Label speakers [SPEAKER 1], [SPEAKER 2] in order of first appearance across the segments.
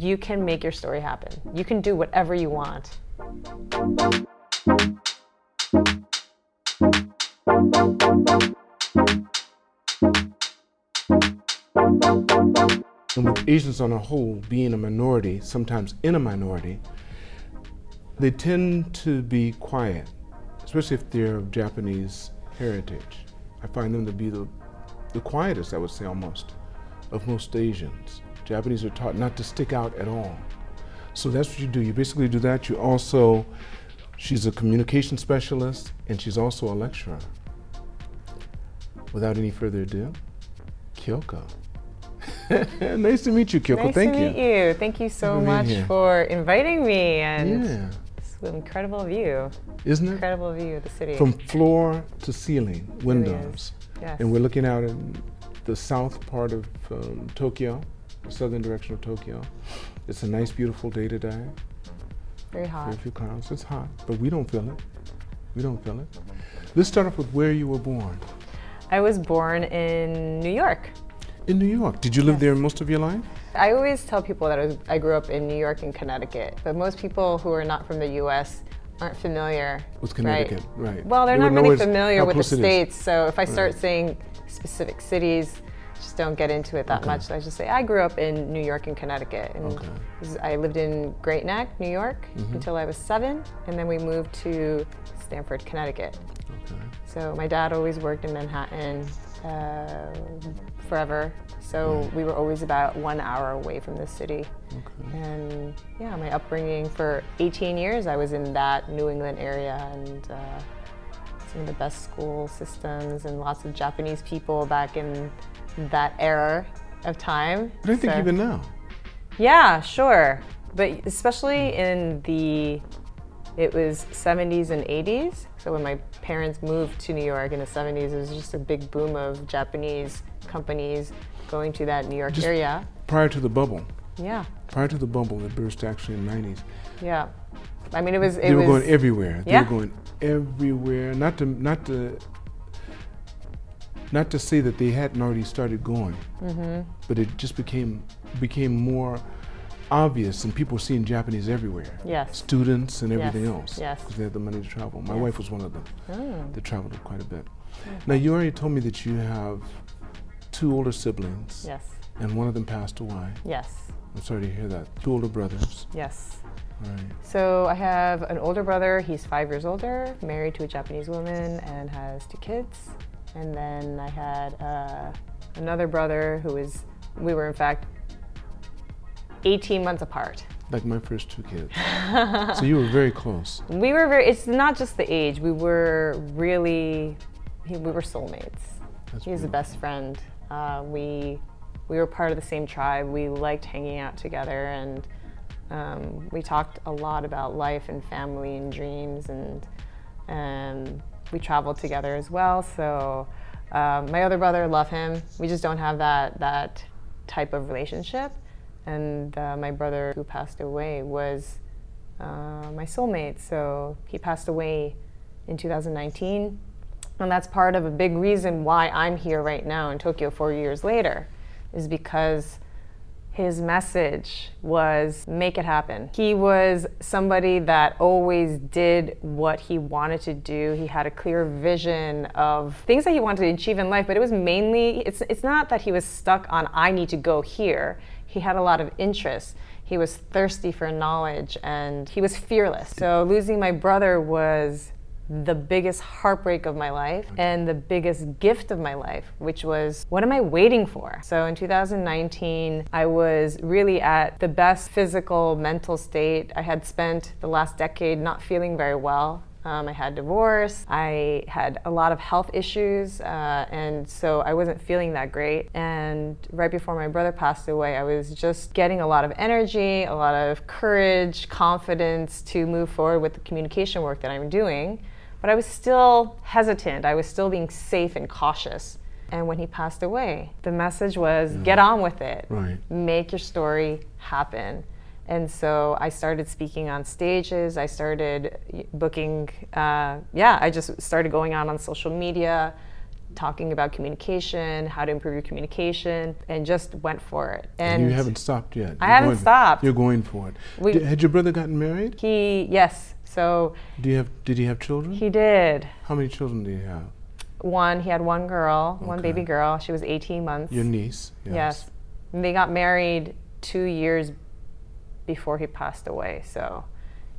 [SPEAKER 1] you can make your story happen. You can do whatever you want.
[SPEAKER 2] And with Asians on a whole being a minority, sometimes in a minority, they tend to be quiet, especially if they're of Japanese heritage. I find them to be the, the quietest, I would say almost, of most Asians. Japanese are taught not to stick out at all. So that's what you do. You basically do that. You also, she's a communication specialist and she's also a lecturer. Without any further ado, Kyoko. nice to meet you, Kyoko. Thank you.
[SPEAKER 1] Nice
[SPEAKER 2] Thank
[SPEAKER 1] to
[SPEAKER 2] you.
[SPEAKER 1] meet you. Thank you so much
[SPEAKER 2] here.
[SPEAKER 1] for inviting me and
[SPEAKER 2] Yeah,
[SPEAKER 1] it's an incredible view.
[SPEAKER 2] isn't it?
[SPEAKER 1] Incredible view of the city.
[SPEAKER 2] From floor to ceiling, windows.
[SPEAKER 1] yes.
[SPEAKER 2] And we're looking out in the south part of um, Tokyo, southern direction of Tokyo. It's a nice, beautiful day today.
[SPEAKER 1] very hot.
[SPEAKER 2] Very few clouds. It's hot, but we don't feel it. We don't feel it. Let's start off with where you were born.
[SPEAKER 1] I was born in New York.
[SPEAKER 2] In New York. Did you live there most of your life?
[SPEAKER 1] I always tell people that I, was, I grew up in New York and Connecticut, but most people who are not from the U.S. aren't familiar
[SPEAKER 2] With Connecticut, right. right.
[SPEAKER 1] Well, they're
[SPEAKER 2] They
[SPEAKER 1] not really familiar with the
[SPEAKER 2] close it is.
[SPEAKER 1] states, so if I start
[SPEAKER 2] Right.
[SPEAKER 1] saying specific cities, just don't get into it that
[SPEAKER 2] Okay.
[SPEAKER 1] much. So I just say I grew up in New York and Connecticut, and
[SPEAKER 2] Okay. Mm-hmm.
[SPEAKER 1] I lived in Great Neck, New York, until I was seven, and then we moved to Stamford, Connecticut.
[SPEAKER 2] Okay.
[SPEAKER 1] So my dad always worked in Manhattan uh, forever. So we were always about one hour away from the city.
[SPEAKER 2] Okay.
[SPEAKER 1] And yeah, my upbringing for 18 years, I was in that New England area and uh, some of the best school systems and lots of Japanese people back in that era of time.
[SPEAKER 2] But I think
[SPEAKER 1] So-
[SPEAKER 2] even now.
[SPEAKER 1] yeah, sure. But especially in the, it was 70s and 80s. So when my parents moved to New York in the 70s, it was just a big boom of Japanese companies going to that New York
[SPEAKER 2] Just-
[SPEAKER 1] area.
[SPEAKER 2] Prior to the bubble.
[SPEAKER 1] Yeah,
[SPEAKER 2] Prior to the bubble that burst actually in the 90s.
[SPEAKER 1] yeah. I mean, it was. It
[SPEAKER 2] they were
[SPEAKER 1] was,
[SPEAKER 2] going everywhere. They
[SPEAKER 1] Yeah.
[SPEAKER 2] were going everywhere. Not to not to not to say that they hadn't already started going,
[SPEAKER 1] Mm-hmm.
[SPEAKER 2] but it just became became more obvious, and people were seeing Japanese everywhere.
[SPEAKER 1] Yes.
[SPEAKER 2] Students and
[SPEAKER 1] Yes,
[SPEAKER 2] everything else.
[SPEAKER 1] yes.
[SPEAKER 2] Because they had the money to travel. My
[SPEAKER 1] Yes.
[SPEAKER 2] wife was one of them.
[SPEAKER 1] Oh,
[SPEAKER 2] That traveled quite a bit. Now you already told me that you have two older siblings,
[SPEAKER 1] yes,
[SPEAKER 2] and one of them passed away.
[SPEAKER 1] yes,
[SPEAKER 2] I'm sorry to hear that. Two older brothers.
[SPEAKER 1] yes.
[SPEAKER 2] All right.
[SPEAKER 1] So I have an older brother. He's five years older, married to a Japanese woman, and has two kids. And then I had uh, another brother who was. We were in fact 18 months apart.
[SPEAKER 2] Like my first two kids. so you were very close.
[SPEAKER 1] We were very. It's not just the age. We were really. We were soulmates.
[SPEAKER 2] That's
[SPEAKER 1] He was the best friend. Uh, we we were part of the same tribe. We liked hanging out together, and um, we talked a lot about life and family and dreams, and and we traveled together as well. So um, my other brother, love him. We just don't have that that type of relationship. And uh, my brother, who passed away, was uh, my soulmate. So he passed away in 2019. And that's part of a big reason why I'm here right now in Tokyo four years later, is because his message was make it happen. He was somebody that always did what he wanted to do. He had a clear vision of things that he wanted to achieve in life, but it was mainly, it's, it's not that he was stuck on, I need to go here. He had a lot of interests. He was thirsty for knowledge and he was fearless. So losing my brother was the biggest heartbreak of my life and the biggest gift of my life, which was what am I waiting for? So in 2019, I was really at the best physical, mental state. I had spent the last decade not feeling very well. Um, I had divorce. I had a lot of health issues, uh, and so I wasn't feeling that great. And right before my brother passed away, I was just getting a lot of energy, a lot of courage, confidence to move forward with the communication work that I'm doing. But I was still hesitant. I was still being safe and cautious. And when he passed away, the message was get on with it,
[SPEAKER 2] Right.
[SPEAKER 1] make your story happen. And so I started speaking on stages. I started booking, uh, yeah, I just started going out on social media, talking about communication, how to improve your communication, and just went for it.
[SPEAKER 2] And, you haven't stopped yet.
[SPEAKER 1] I
[SPEAKER 2] You're
[SPEAKER 1] haven't stopped.
[SPEAKER 2] You're going for it.
[SPEAKER 1] We-
[SPEAKER 2] Did- had your brother gotten married?
[SPEAKER 1] He, yes, so
[SPEAKER 2] Do you have? Did he have children?
[SPEAKER 1] he did.
[SPEAKER 2] How many children do you have?
[SPEAKER 1] One, he had one girl, one baby girl. She was 18 months.
[SPEAKER 2] Your niece. Yes.
[SPEAKER 1] Yes. And they got married two years before he passed away. So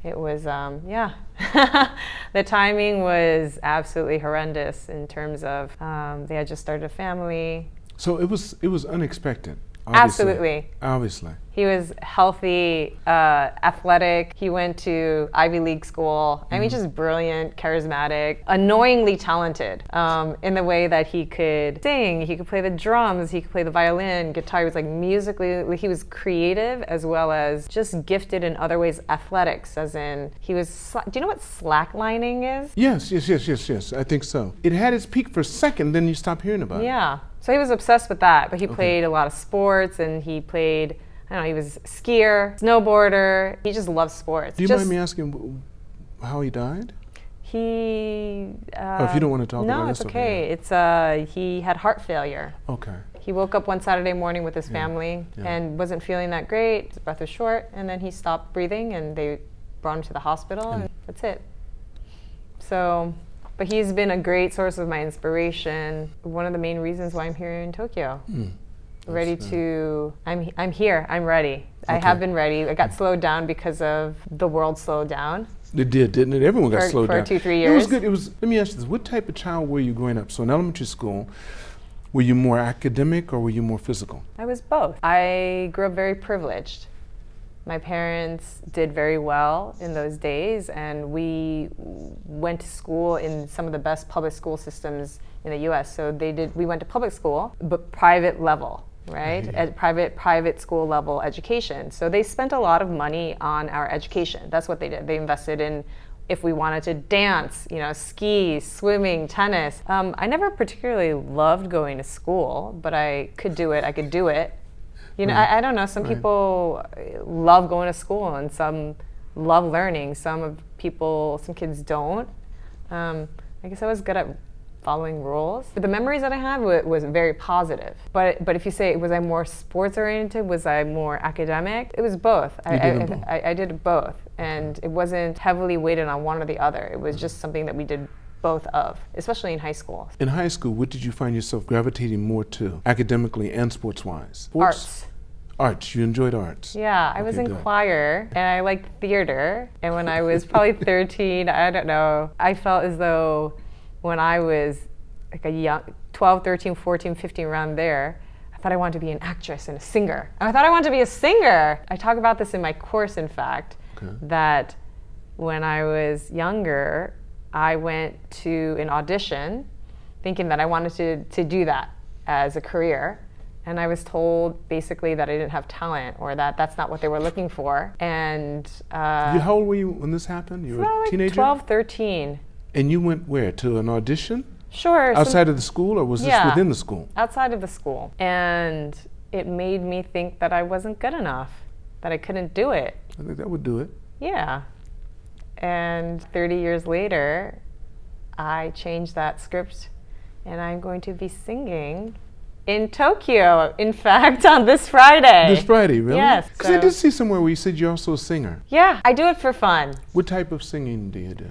[SPEAKER 1] it was, um, yeah. the timing was absolutely horrendous in terms of um, they had just started a family.
[SPEAKER 2] So it was. It was unexpected. Obviously.
[SPEAKER 1] Absolutely.
[SPEAKER 2] Obviously.
[SPEAKER 1] He was healthy, uh, athletic. He went to Ivy League school. I mean, just brilliant, charismatic, annoyingly talented um, in the way that he could sing, he could play the drums, he could play the violin, guitar. He was like musically, he was creative as well as just gifted in other ways, athletics, as in he was. Sla- Do you know what slacklining is?
[SPEAKER 2] Yes. Yes. Yes. Yes. Yes. I think so. It had its peak for a second, then you stop hearing about it.
[SPEAKER 1] Yeah. So he was obsessed with that, but he played a lot of sports and he played, I don't know, he was skier, snowboarder. He just loves sports.
[SPEAKER 2] Do you
[SPEAKER 1] just,
[SPEAKER 2] mind me asking how he died?
[SPEAKER 1] He. Uh,
[SPEAKER 2] Or if you don't wanna talk
[SPEAKER 1] no,
[SPEAKER 2] about it,
[SPEAKER 1] it's okay.
[SPEAKER 2] okay.
[SPEAKER 1] It's uh, he had heart failure.
[SPEAKER 2] Okay.
[SPEAKER 1] He woke up one Saturday morning with his family
[SPEAKER 2] yeah.
[SPEAKER 1] and wasn't feeling that great. His breath was short, and then he stopped breathing, and they brought him to the hospital, and that's it. So, but he's been a great source of my inspiration. One of the main reasons why I'm here in Tokyo.
[SPEAKER 2] Hmm.
[SPEAKER 1] Ready
[SPEAKER 2] uh,
[SPEAKER 1] to, I'm, I'm here, I'm ready. I have been ready. I got slowed down because of the world slowed down.
[SPEAKER 2] It did, didn't it? Everyone got
[SPEAKER 1] For-
[SPEAKER 2] slowed
[SPEAKER 1] for
[SPEAKER 2] down.
[SPEAKER 1] two, three years.
[SPEAKER 2] It was good. It was. Let me ask you this: What type of child were you growing up? So in elementary school, were you more academic or were you more physical?
[SPEAKER 1] I was both. I grew up very privileged. My parents did very well in those days, and we went to school in some of the best public school systems in the U.S. So they did. We went to public school, but private level, right? At private private school level education. So they spent a lot of money on our education. That's what they did. They invested in if we wanted to dance, you know, ski, swimming, tennis. Um, I never particularly loved going to school, but I could do it. I could do it. You know,
[SPEAKER 2] Right.
[SPEAKER 1] I, I don't know. Some
[SPEAKER 2] Right.
[SPEAKER 1] people love going to school, and some love learning. Some of people, some kids don't. Um, I guess I was good at following rules. But the memories that I have wa- was very positive. But but if you say was I more sports oriented, was I more academic? It was both. I,
[SPEAKER 2] did
[SPEAKER 1] I,
[SPEAKER 2] both.
[SPEAKER 1] I, I did both, and it wasn't heavily weighted on one or the other. It was just something that we did both of, especially in high school.
[SPEAKER 2] In high school, what did you find yourself gravitating more to, academically and sports-wise? Sports?
[SPEAKER 1] Arts.
[SPEAKER 2] Arts. You enjoyed arts.
[SPEAKER 1] Yeah, I was in
[SPEAKER 2] good.
[SPEAKER 1] choir and I liked theater. And when I was probably 13, I don't know, I felt as though when I was like a young 12, 13, 14, 15 around there, I thought I wanted to be an actress and a singer. And I thought I wanted to be a singer. I talk about this in my course, in fact,
[SPEAKER 2] Okay.
[SPEAKER 1] that when I was younger, I went to an audition thinking that I wanted to, to do that as a career. And I was told basically that I didn't have talent or that that's not what they were looking for. And uh,
[SPEAKER 2] You, how old were you when this happened? You were a
[SPEAKER 1] like
[SPEAKER 2] teenager?
[SPEAKER 1] 12, 13.
[SPEAKER 2] And you went where? To an audition?
[SPEAKER 1] Sure. some-
[SPEAKER 2] Outside of the school or was this within the school?
[SPEAKER 1] outside of the school. And it made me think that I wasn't good enough, that I couldn't do it.
[SPEAKER 2] I think that would do it.
[SPEAKER 1] Yeah. And 30 years later, I changed that script and I'm going to be singing in Tokyo, in fact, on this Friday.
[SPEAKER 2] This Friday, really?
[SPEAKER 1] Yes,
[SPEAKER 2] Because I did see somewhere where you said you're also a singer.
[SPEAKER 1] Yeah, I do it for fun.
[SPEAKER 2] What type of singing do you do?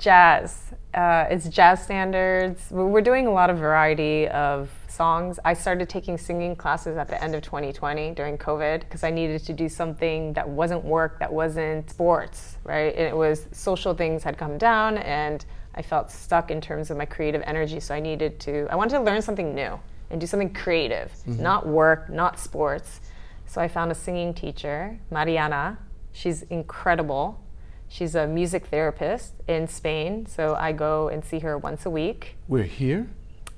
[SPEAKER 1] Jazz. Uh, it's jazz standards. We're we're doing a lot of variety of songs. I started taking singing classes at the end of 2020 during COVID because I needed to do something that wasn't work, that wasn't sports, right? And it was social things had come down and I felt stuck in terms of my creative energy. So I needed to, I wanted to learn something new and do something creative, not work, not sports. So I found a singing teacher, Mariana. She's incredible. She's a music therapist in Spain, so I go and see her once a week
[SPEAKER 2] We're here?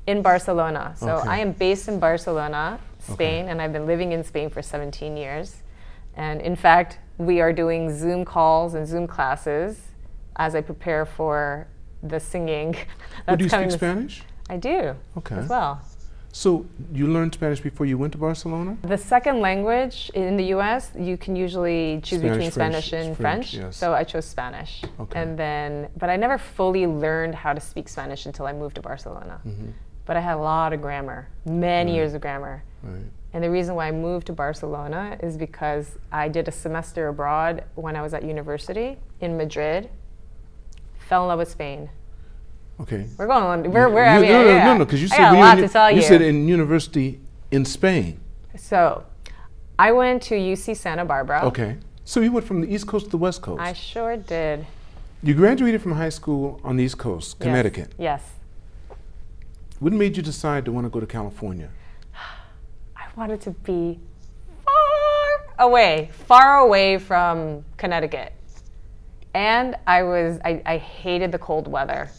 [SPEAKER 1] in Barcelona. So
[SPEAKER 2] Okay.
[SPEAKER 1] I am based in Barcelona, Spain, and I've been living in Spain for 17 years. And in fact, we are doing Zoom calls and Zoom classes as I prepare for the singing.
[SPEAKER 2] Well, do you speak Spanish?
[SPEAKER 1] I do
[SPEAKER 2] Okay.
[SPEAKER 1] as well.
[SPEAKER 2] So you learned Spanish before you went to Barcelona?
[SPEAKER 1] The second language in the U.S. you can usually choose
[SPEAKER 2] Spanish,
[SPEAKER 1] between
[SPEAKER 2] French,
[SPEAKER 1] Spanish and
[SPEAKER 2] French,
[SPEAKER 1] French.
[SPEAKER 2] yes.
[SPEAKER 1] So I chose Spanish,
[SPEAKER 2] Okay.
[SPEAKER 1] and then but I never fully learned how to speak Spanish until I moved to Barcelona.
[SPEAKER 2] Mm-hmm.
[SPEAKER 1] but I had a lot of grammar, many
[SPEAKER 2] Right.
[SPEAKER 1] years of grammar.
[SPEAKER 2] Right.
[SPEAKER 1] And the reason why I moved to Barcelona is because I did a semester abroad when I was at university in Madrid. Fell in love with Spain.
[SPEAKER 2] Okay.
[SPEAKER 1] We're going on. We're, we're, I
[SPEAKER 2] You-
[SPEAKER 1] mean,
[SPEAKER 2] no, no,
[SPEAKER 1] yeah.
[SPEAKER 2] no, no, because you
[SPEAKER 1] I
[SPEAKER 2] said you,
[SPEAKER 1] you.
[SPEAKER 2] you said in university in Spain.
[SPEAKER 1] so, I went to UC Santa Barbara.
[SPEAKER 2] Okay. So you went from the East Coast to the West Coast.
[SPEAKER 1] I sure did.
[SPEAKER 2] you graduated from high school on the East Coast,
[SPEAKER 1] Yes.
[SPEAKER 2] Connecticut.
[SPEAKER 1] Yes.
[SPEAKER 2] What made you decide to want to go to California?
[SPEAKER 1] I wanted to be far away, far away from Connecticut. And I was, I, I hated the cold weather.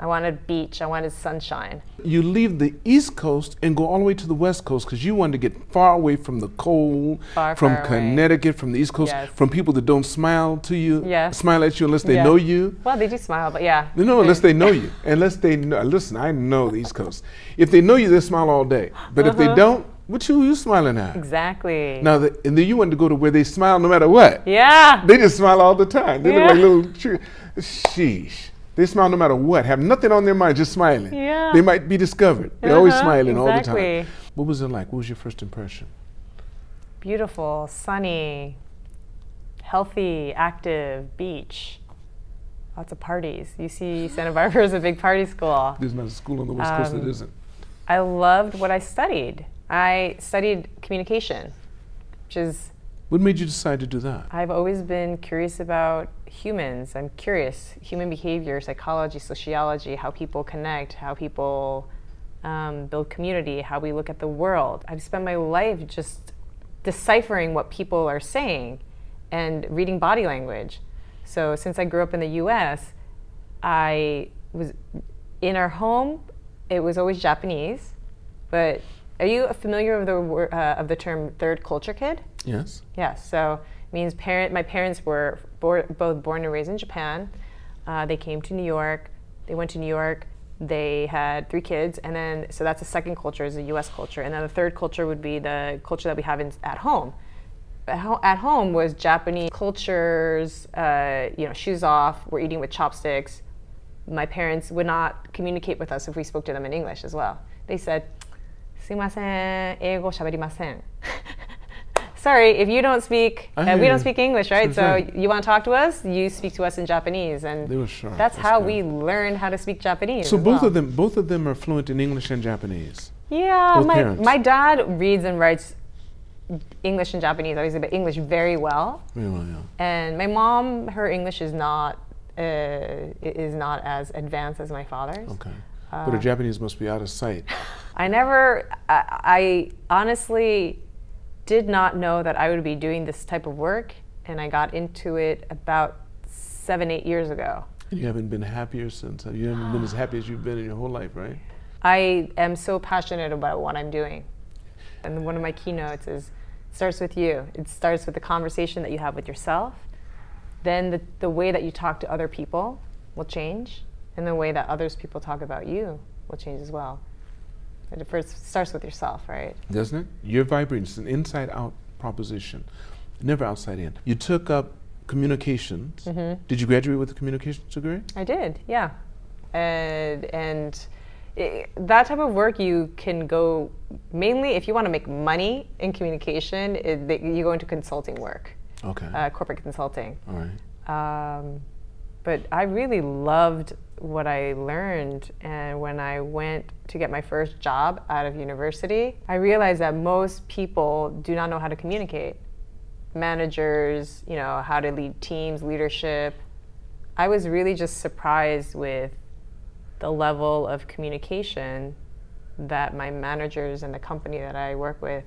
[SPEAKER 1] I wanted beach, I wanted sunshine.
[SPEAKER 2] You leave the East Coast and go all the way to the West Coast because you wanted to get far away from the cold,
[SPEAKER 1] Far,
[SPEAKER 2] from
[SPEAKER 1] far away.
[SPEAKER 2] Connecticut, from the East Coast,
[SPEAKER 1] Yes.
[SPEAKER 2] from people that don't smile to you,
[SPEAKER 1] Yes.
[SPEAKER 2] smile at you unless they
[SPEAKER 1] Yeah.
[SPEAKER 2] know you.
[SPEAKER 1] Well, they do smile, but yeah.
[SPEAKER 2] No, no, unless they know you. Unless they know. Listen, I know the East Coast. If they know you, they smile all day. But if
[SPEAKER 1] Uh-huh.
[SPEAKER 2] they don't, what you you smiling at?
[SPEAKER 1] Exactly.
[SPEAKER 2] Now, the, and then you want to go to where they smile no matter what.
[SPEAKER 1] Yeah.
[SPEAKER 2] They just smile all the time. They
[SPEAKER 1] Yeah.
[SPEAKER 2] look like little. Sheesh. They smile no matter what. Have nothing on their mind, just smiling.
[SPEAKER 1] Yeah.
[SPEAKER 2] They might be discovered. They're always
[SPEAKER 1] Uh-huh,
[SPEAKER 2] smiling all the time.
[SPEAKER 1] exactly.
[SPEAKER 2] What was it like? What was your first impression?
[SPEAKER 1] Beautiful, sunny, healthy, active, beach. Lots of parties. UC Santa Barbara is a big party school.
[SPEAKER 2] There's not a school on the West Coast that
[SPEAKER 1] Um,
[SPEAKER 2] isn't.
[SPEAKER 1] I loved what I studied. I studied communication, which is,
[SPEAKER 2] What made you decide to do that?
[SPEAKER 1] I've always been curious about humans. I'm curious, human behavior, psychology, sociology, how people connect, how people um, build community, how we look at the world. I've spent my life just deciphering what people are saying and reading body language. So since I grew up in the US, I was in our home, it was always Japanese. But are you familiar with the, uh, of the term third culture kid?
[SPEAKER 2] Yes.
[SPEAKER 1] Yes, so it means parent. My parents were bo- both born and raised in Japan. Uh, they came to New York. They went to New York. They had three kids, and then so that's the second culture is the U.S. culture, and then the third culture would be the culture that we have in, at home. At, home was Japanese cultures. Uh, you know, shoes off. We're eating with chopsticks. My parents would not communicate with us if we spoke to them in English as well. They said, "Sumimasen. Sorry, if you don't speak, uh, we don't speak English, right? So you want to talk to us, you speak to us in Japanese, and
[SPEAKER 2] They were sharp.
[SPEAKER 1] that's,
[SPEAKER 2] That's
[SPEAKER 1] how
[SPEAKER 2] good.
[SPEAKER 1] we learned how to speak Japanese.
[SPEAKER 2] So both
[SPEAKER 1] well.
[SPEAKER 2] of them, both of them are fluent in English and Japanese.
[SPEAKER 1] Yeah,
[SPEAKER 2] both
[SPEAKER 1] my,
[SPEAKER 2] parents.
[SPEAKER 1] my dad reads and writes English and Japanese, obviously, but English very well.
[SPEAKER 2] Yeah, well, yeah.
[SPEAKER 1] And my mom, her English is not uh, is not as advanced as my father's.
[SPEAKER 2] Okay.
[SPEAKER 1] Uh,
[SPEAKER 2] but the Japanese must be out of sight.
[SPEAKER 1] I never, I, I honestly did not know that I would be doing this type of work, and I got into it about seven, eight years ago.
[SPEAKER 2] You haven't been happier since. You haven't been as happy as you've been in your whole life, right?
[SPEAKER 1] I am so passionate about what I'm doing. And one of my keynotes is starts with you. It starts with the conversation that you have with yourself. Then the, the way that you talk to other people will change, and the way that others people talk about you will change as well. It first starts with yourself, right?
[SPEAKER 2] Doesn't it? You're vibrating. It's an inside out proposition, never outside in. You took up communications.
[SPEAKER 1] Mm-hmm.
[SPEAKER 2] Did you graduate with a communications degree?
[SPEAKER 1] I did, yeah. And and i that type of work you can go mainly if you want to make money in communication. It, that you go into consulting work,
[SPEAKER 2] Okay.
[SPEAKER 1] uh, corporate consulting.
[SPEAKER 2] All right.
[SPEAKER 1] Um, but I really loved what I learned, and when I went to get my first job out of university, I realized that most people do not know how to communicate. Managers, you know, how to lead teams, leadership. I was really just surprised with the level of communication that my managers and the company that I work with,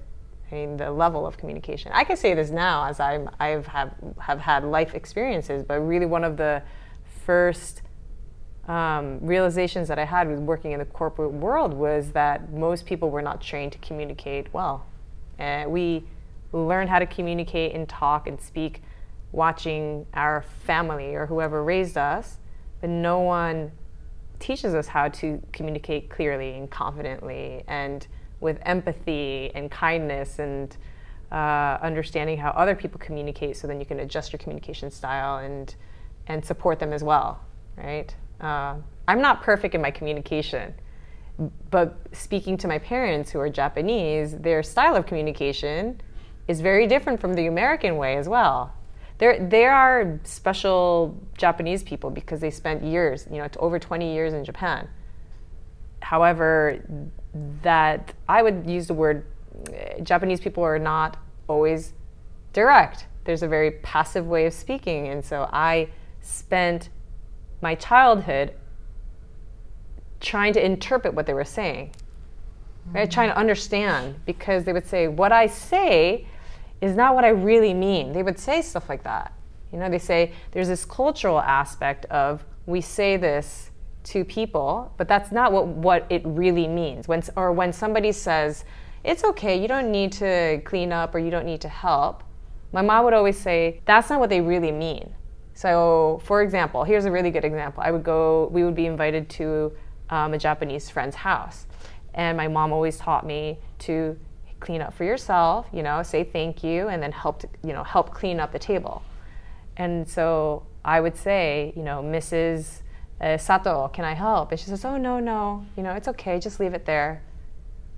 [SPEAKER 1] I mean, the level of communication. I can say this now as I'm, I've have, have had life experiences, but really one of the first um, realizations that I had with working in the corporate world was that most people were not trained to communicate well. And we learn how to communicate and talk and speak watching our family or whoever raised us, but no one teaches us how to communicate clearly and confidently and with empathy and kindness and uh, understanding how other people communicate so then you can adjust your communication style and and support them as well right uh, i'm not perfect in my communication But speaking to my parents who are Japanese, their style of communication is very different from the American way as well. There, there are special Japanese people because they spent years, you know, over 20 years in Japan. However, that I would use the word Japanese people are not always direct. There's a very passive way of speaking. And so I spent my childhood trying to interpret what they were saying, right? Mm. Trying to understand because they would say, What I say is not what I really mean. They would say stuff like that. You know, they say there's this cultural aspect of we say this to people, but that's not what, what it really means. When, or when somebody says, it's okay, you don't need to clean up or you don't need to help, my mom would always say, that's not what they really mean. So, for example, here's a really good example. I would go, we would be invited to um, a Japanese friend's house. And my mom always taught me to clean up for yourself, you know, say thank you, and then help, to, you know, help clean up the table. And so I would say, you know, Mrs. Uh, Sato, can I help? And she says, oh, no, no, you know, it's okay, just leave it there.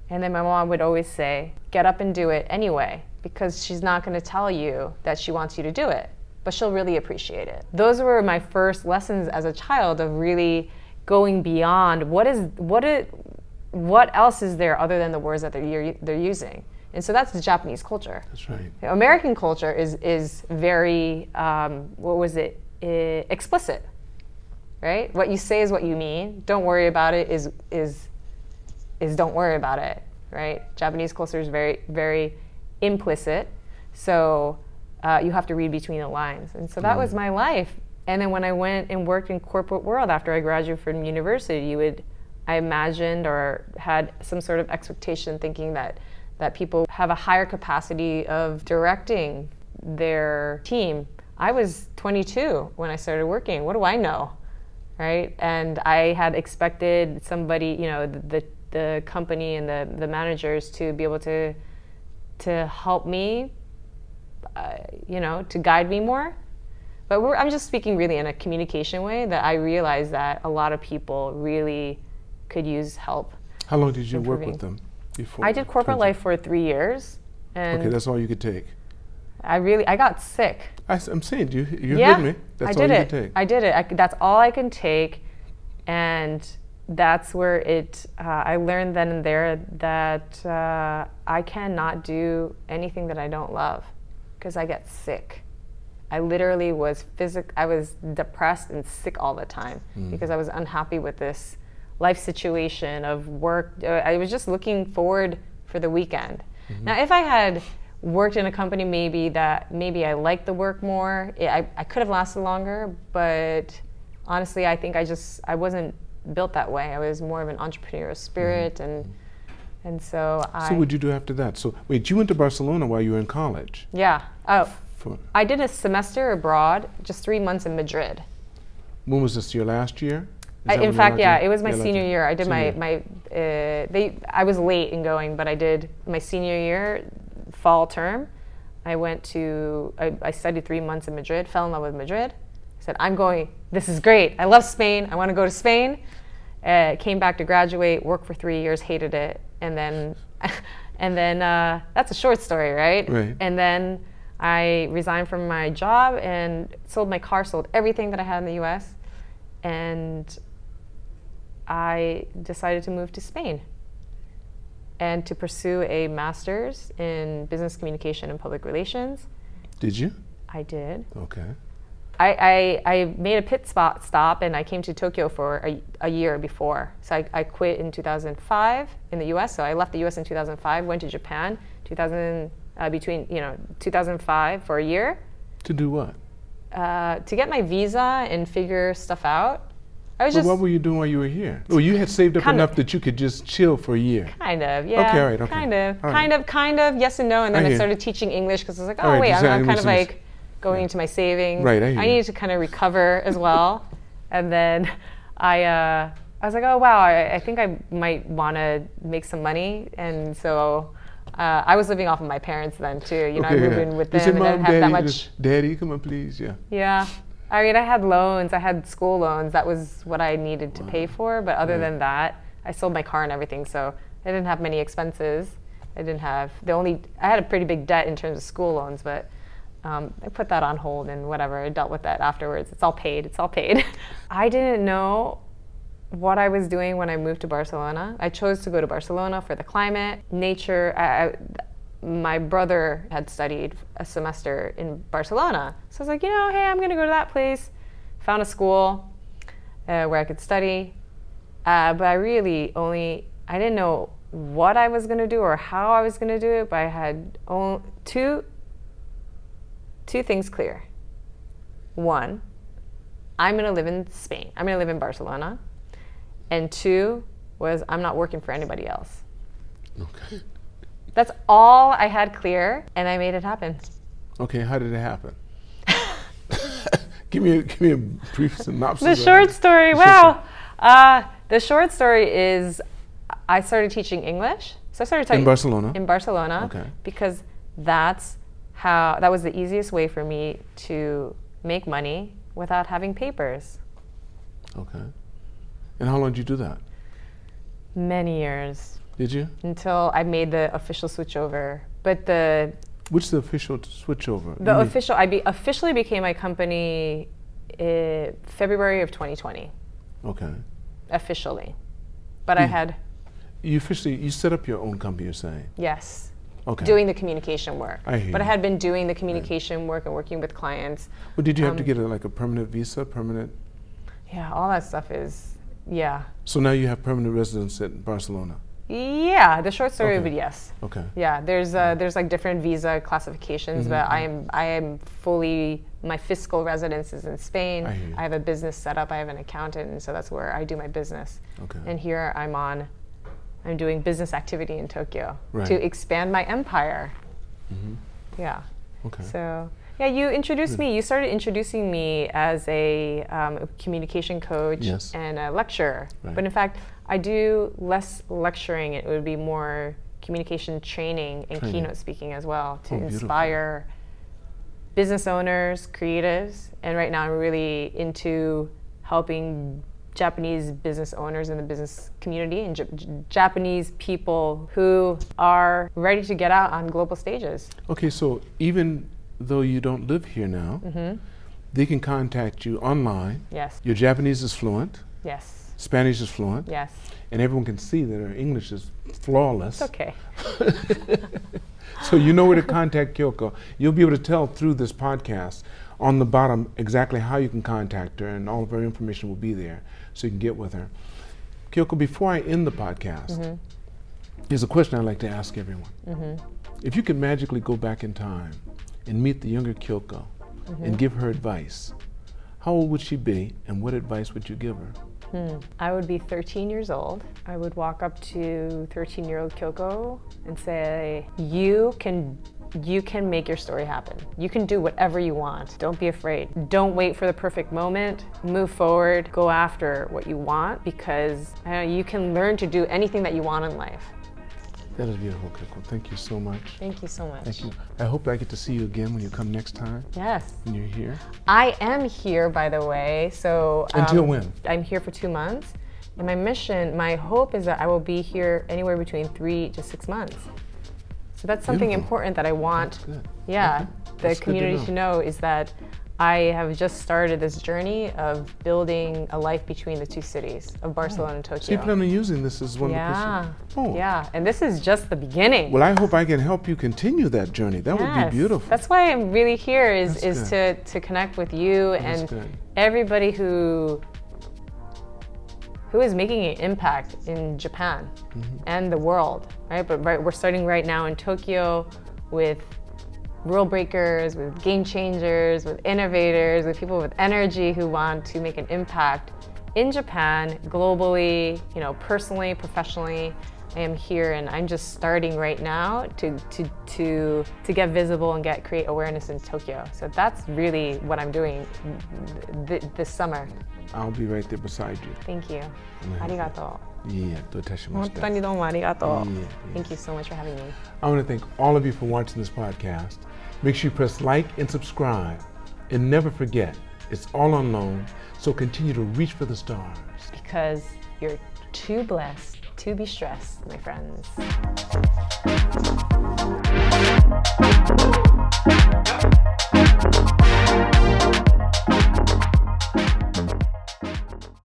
[SPEAKER 1] And then my mom would always say, get up and do it anyway, because she's not going to tell you that she wants you to do it, but she'll really appreciate it. Those were my first lessons as a child of really going beyond what is what it what else is there other than the words that they're they're using. And so that's the Japanese culture.
[SPEAKER 2] That's right.
[SPEAKER 1] American culture is is very um, what was it uh, explicit, right? What you say is what you mean. Don't worry about it. Is is is don't worry about it, right? Japanese culture is very very implicit. So uh, you have to read between the lines. And so that mm. was my life and then when I went and worked in corporate world after I graduated from university, you would I imagined or had some sort of expectation thinking that that people have a higher capacity of directing their team. I was 22 when I started working. What do I know? Right? And I had expected somebody, you know, the the company and the the managers to be able to to help me uh, you know, to guide me more but I'm just speaking really in a communication way that I realize that a lot of people really could use help.
[SPEAKER 2] How long did you improving. work with them before?
[SPEAKER 1] I did corporate life for three years. And
[SPEAKER 2] okay, that's all you could take.
[SPEAKER 1] I really, I got sick.
[SPEAKER 2] I, am saying, you, you yeah, heard me. That's
[SPEAKER 1] I did
[SPEAKER 2] all
[SPEAKER 1] it.
[SPEAKER 2] could take.
[SPEAKER 1] I did it. I, that's all I can take. And that's where it, uh, I learned then and there that uh, I cannot do anything that I don't love because I get sick. I literally was physic I was depressed and sick all the time mm. because I was unhappy with this life situation of work. Uh, I was just looking forward for the weekend. Mm-hmm. Now, if I had worked in a company maybe that maybe I liked the work more, it, I, I could have lasted longer, but honestly, I think I just I wasn't built that way. I was more of an entrepreneurial spirit mm-hmm. and and so I
[SPEAKER 2] So what did you do after that? So wait, you went to Barcelona while you were in college.
[SPEAKER 1] Yeah. Oh, for? I did a semester abroad, just three months in Madrid.
[SPEAKER 2] When was this? Your last year?
[SPEAKER 1] I, in fact, yeah, it was my senior year. I did senior. my my. Uh, they I was late in going, but I did my senior year, fall term. I went to I, I studied three months in Madrid. Fell in love with Madrid. I said I'm going. This is great. I love Spain. I want to go to Spain. Uh, came back to graduate. Worked for three years. Hated it. And then, and then uh, that's a short story, right?
[SPEAKER 2] Right.
[SPEAKER 1] And then I resigned from my job and sold my car, sold everything that I had in the US, and I decided to move to Spain and to pursue a master's in business communication and public relations.
[SPEAKER 2] Did you?
[SPEAKER 1] I did.
[SPEAKER 2] Okay.
[SPEAKER 1] I, I, I made a pit spot stop and I came to Tokyo for a, a year before. So I, I quit in 2005 in the US. So I left the US in 2005, went to Japan. 2000, uh, between you know 2005 for a year.
[SPEAKER 2] To do what?
[SPEAKER 1] Uh, to get my visa and figure stuff out.
[SPEAKER 2] I was but just. What were you doing while you were here? Oh, you had saved up enough of, that you could just chill for a year.
[SPEAKER 1] Kind of, yeah.
[SPEAKER 2] Okay, all right, okay.
[SPEAKER 1] Kind of, kind of, kind of. Yes and no. And then I, I started teaching English because I was like, oh right, wait, I'm, I'm kind of like going yeah. into my savings.
[SPEAKER 2] Right, I,
[SPEAKER 1] I needed to kind of recover as well. and then I. Uh, I was like, oh wow, I, I think I might want to make some money, and so uh, I was living off of my parents then too. You know, okay, I moved yeah. in with them and I didn't have that much.
[SPEAKER 2] Daddy, come on, please, yeah.
[SPEAKER 1] Yeah, I mean, I had loans. I had school loans. That was what I needed to wow. pay for. But other right. than that, I sold my car and everything, so I didn't have many expenses. I didn't have the only. I had a pretty big debt in terms of school loans, but um, I put that on hold and whatever. I dealt with that afterwards. It's all paid. It's all paid. I didn't know what I was doing when I moved to Barcelona. I chose to go to Barcelona for the climate, nature. I, I, my brother had studied a semester in Barcelona. So I was like, you know, hey, I'm going to go to that place. Found a school uh, where I could study. Uh, but I really only, I didn't know what I was going to do or how I was going to do it, but I had only two, two things clear. One, I'm going to live in Spain. I'm going to live in Barcelona. And two was I'm not working for anybody else.
[SPEAKER 2] Okay.
[SPEAKER 1] That's all I had clear, and I made it happen.
[SPEAKER 2] Okay, how did it happen? give me a, give me a brief synopsis.
[SPEAKER 1] The short story. Wow. Uh, the short story is I started teaching English. So I started
[SPEAKER 2] in Barcelona.
[SPEAKER 1] In Barcelona.
[SPEAKER 2] Okay.
[SPEAKER 1] Because that's how that was the easiest way for me to make money without having papers.
[SPEAKER 2] Okay. And how long did you do that?
[SPEAKER 1] Many years.
[SPEAKER 2] Did you?
[SPEAKER 1] Until I made the official switch over. But the
[SPEAKER 2] Which the official switch over?
[SPEAKER 1] the official I be, officially became my company uh, February of 2020.
[SPEAKER 2] Okay.
[SPEAKER 1] Officially. But I had
[SPEAKER 2] You officially you set up your own company. You're saying.
[SPEAKER 1] yes.
[SPEAKER 2] Okay.
[SPEAKER 1] doing the communication work.
[SPEAKER 2] I
[SPEAKER 1] but I had been doing the communication work and working with clients.
[SPEAKER 2] Well, did you have to
[SPEAKER 1] um,
[SPEAKER 2] get a, like a permanent visa? Permanent.
[SPEAKER 1] Yeah, all that stuff is, yeah.
[SPEAKER 2] So now you have permanent residence in Barcelona.
[SPEAKER 1] Yeah, the short story would
[SPEAKER 2] Okay.
[SPEAKER 1] be yes.
[SPEAKER 2] Okay.
[SPEAKER 1] Yeah, there's uh, there's like different visa classifications, but
[SPEAKER 2] Mm-hmm.
[SPEAKER 1] I am I am fully my fiscal residence is in Spain.
[SPEAKER 2] I you.
[SPEAKER 1] have a business set up. I have an accountant, and so that's where I do my business.
[SPEAKER 2] Okay.
[SPEAKER 1] And here I'm on, I'm doing business activity in Tokyo
[SPEAKER 2] Right.
[SPEAKER 1] to expand my empire.
[SPEAKER 2] Mhm.
[SPEAKER 1] Yeah.
[SPEAKER 2] Okay.
[SPEAKER 1] So yeah, you introduced me. You started introducing me as a, um, a communication coach
[SPEAKER 2] Yes.
[SPEAKER 1] and a lecturer.
[SPEAKER 2] Right.
[SPEAKER 1] But in fact, I do less lecturing. It would be more communication training and
[SPEAKER 2] Training.
[SPEAKER 1] keynote speaking as well to
[SPEAKER 2] Oh, beautiful.
[SPEAKER 1] inspire business owners, creatives, and right now I'm really into helping Japanese business owners in the business community and J- Japanese people who are ready to get out on global stages.
[SPEAKER 2] Okay. So even though you don't live here now,
[SPEAKER 1] Mm-hmm.
[SPEAKER 2] they can contact you online.
[SPEAKER 1] Yes.
[SPEAKER 2] Your Japanese is fluent.
[SPEAKER 1] Yes.
[SPEAKER 2] Spanish is fluent.
[SPEAKER 1] Yes.
[SPEAKER 2] And everyone can see that her English is flawless.
[SPEAKER 1] It's okay.
[SPEAKER 2] So you know where to contact Kyoko. You'll be able to tell through this podcast on the bottom exactly how you can contact her, and all of her information will be there so you can get with her. Kyoko, before I end the podcast, mm-hmm. there's a question I'd like to ask everyone. Mm-hmm. If you could magically go back in time and meet the younger Kyoko mm-hmm. and give her advice, how old would she be, and what advice would you give her? Hmm.
[SPEAKER 1] I would be 13 years old. I would walk up to 13 year old Kyoko and say, You can. You can make your story happen. You can do whatever you want. Don't be afraid. Don't wait for the perfect moment. Move forward. Go after what you want because uh, you can learn to do anything that you want in life.
[SPEAKER 2] That is beautiful, Kyoko. Thank you so much.
[SPEAKER 1] Thank you so much.
[SPEAKER 2] Thank you. I hope I get to see you again when you come next time,
[SPEAKER 1] Yes.
[SPEAKER 2] when you're here.
[SPEAKER 1] I am here, by the way. So
[SPEAKER 2] Until
[SPEAKER 1] um,
[SPEAKER 2] when?
[SPEAKER 1] I'm here for two months, and my mission, my hope is that I will be here anywhere between three to six months. So that's something
[SPEAKER 2] Beautiful.
[SPEAKER 1] important that I want. Yeah,
[SPEAKER 2] Okay.
[SPEAKER 1] the
[SPEAKER 2] That's good to
[SPEAKER 1] community
[SPEAKER 2] know.
[SPEAKER 1] to know is that I have just started this journey of building a life between the two cities of oh. Barcelona and Tokyo.
[SPEAKER 2] So you plan on using this as one
[SPEAKER 1] yeah,
[SPEAKER 2] of the Oh.
[SPEAKER 1] yeah, and this is just the beginning.
[SPEAKER 2] Well, I hope I can help you continue that journey. That would be beautiful.
[SPEAKER 1] That's why I'm really here is,
[SPEAKER 2] That's
[SPEAKER 1] is to, to connect with you
[SPEAKER 2] That's
[SPEAKER 1] and
[SPEAKER 2] good.
[SPEAKER 1] everybody who who is making an impact in Japan
[SPEAKER 2] Mm-hmm.
[SPEAKER 1] and the world, right? But right, we're starting right now in Tokyo with rule breakers, with game changers, with innovators, with people with energy who want to make an impact in Japan, globally, you know, personally, professionally. I am here and I'm just starting right now to to to to get visible and get create awareness in Tokyo. So that's really what I'm doing th- this summer.
[SPEAKER 2] I'll be right there beside you.
[SPEAKER 1] Thank you.
[SPEAKER 2] Arigato. Yeah.
[SPEAKER 1] Thank you so much for having me.
[SPEAKER 2] I want to thank all of you for watching this podcast. Make sure you press like and subscribe. And never forget, it's all on loan, so continue to reach for the stars.
[SPEAKER 1] Because you're too blessed to be stressed, my friends.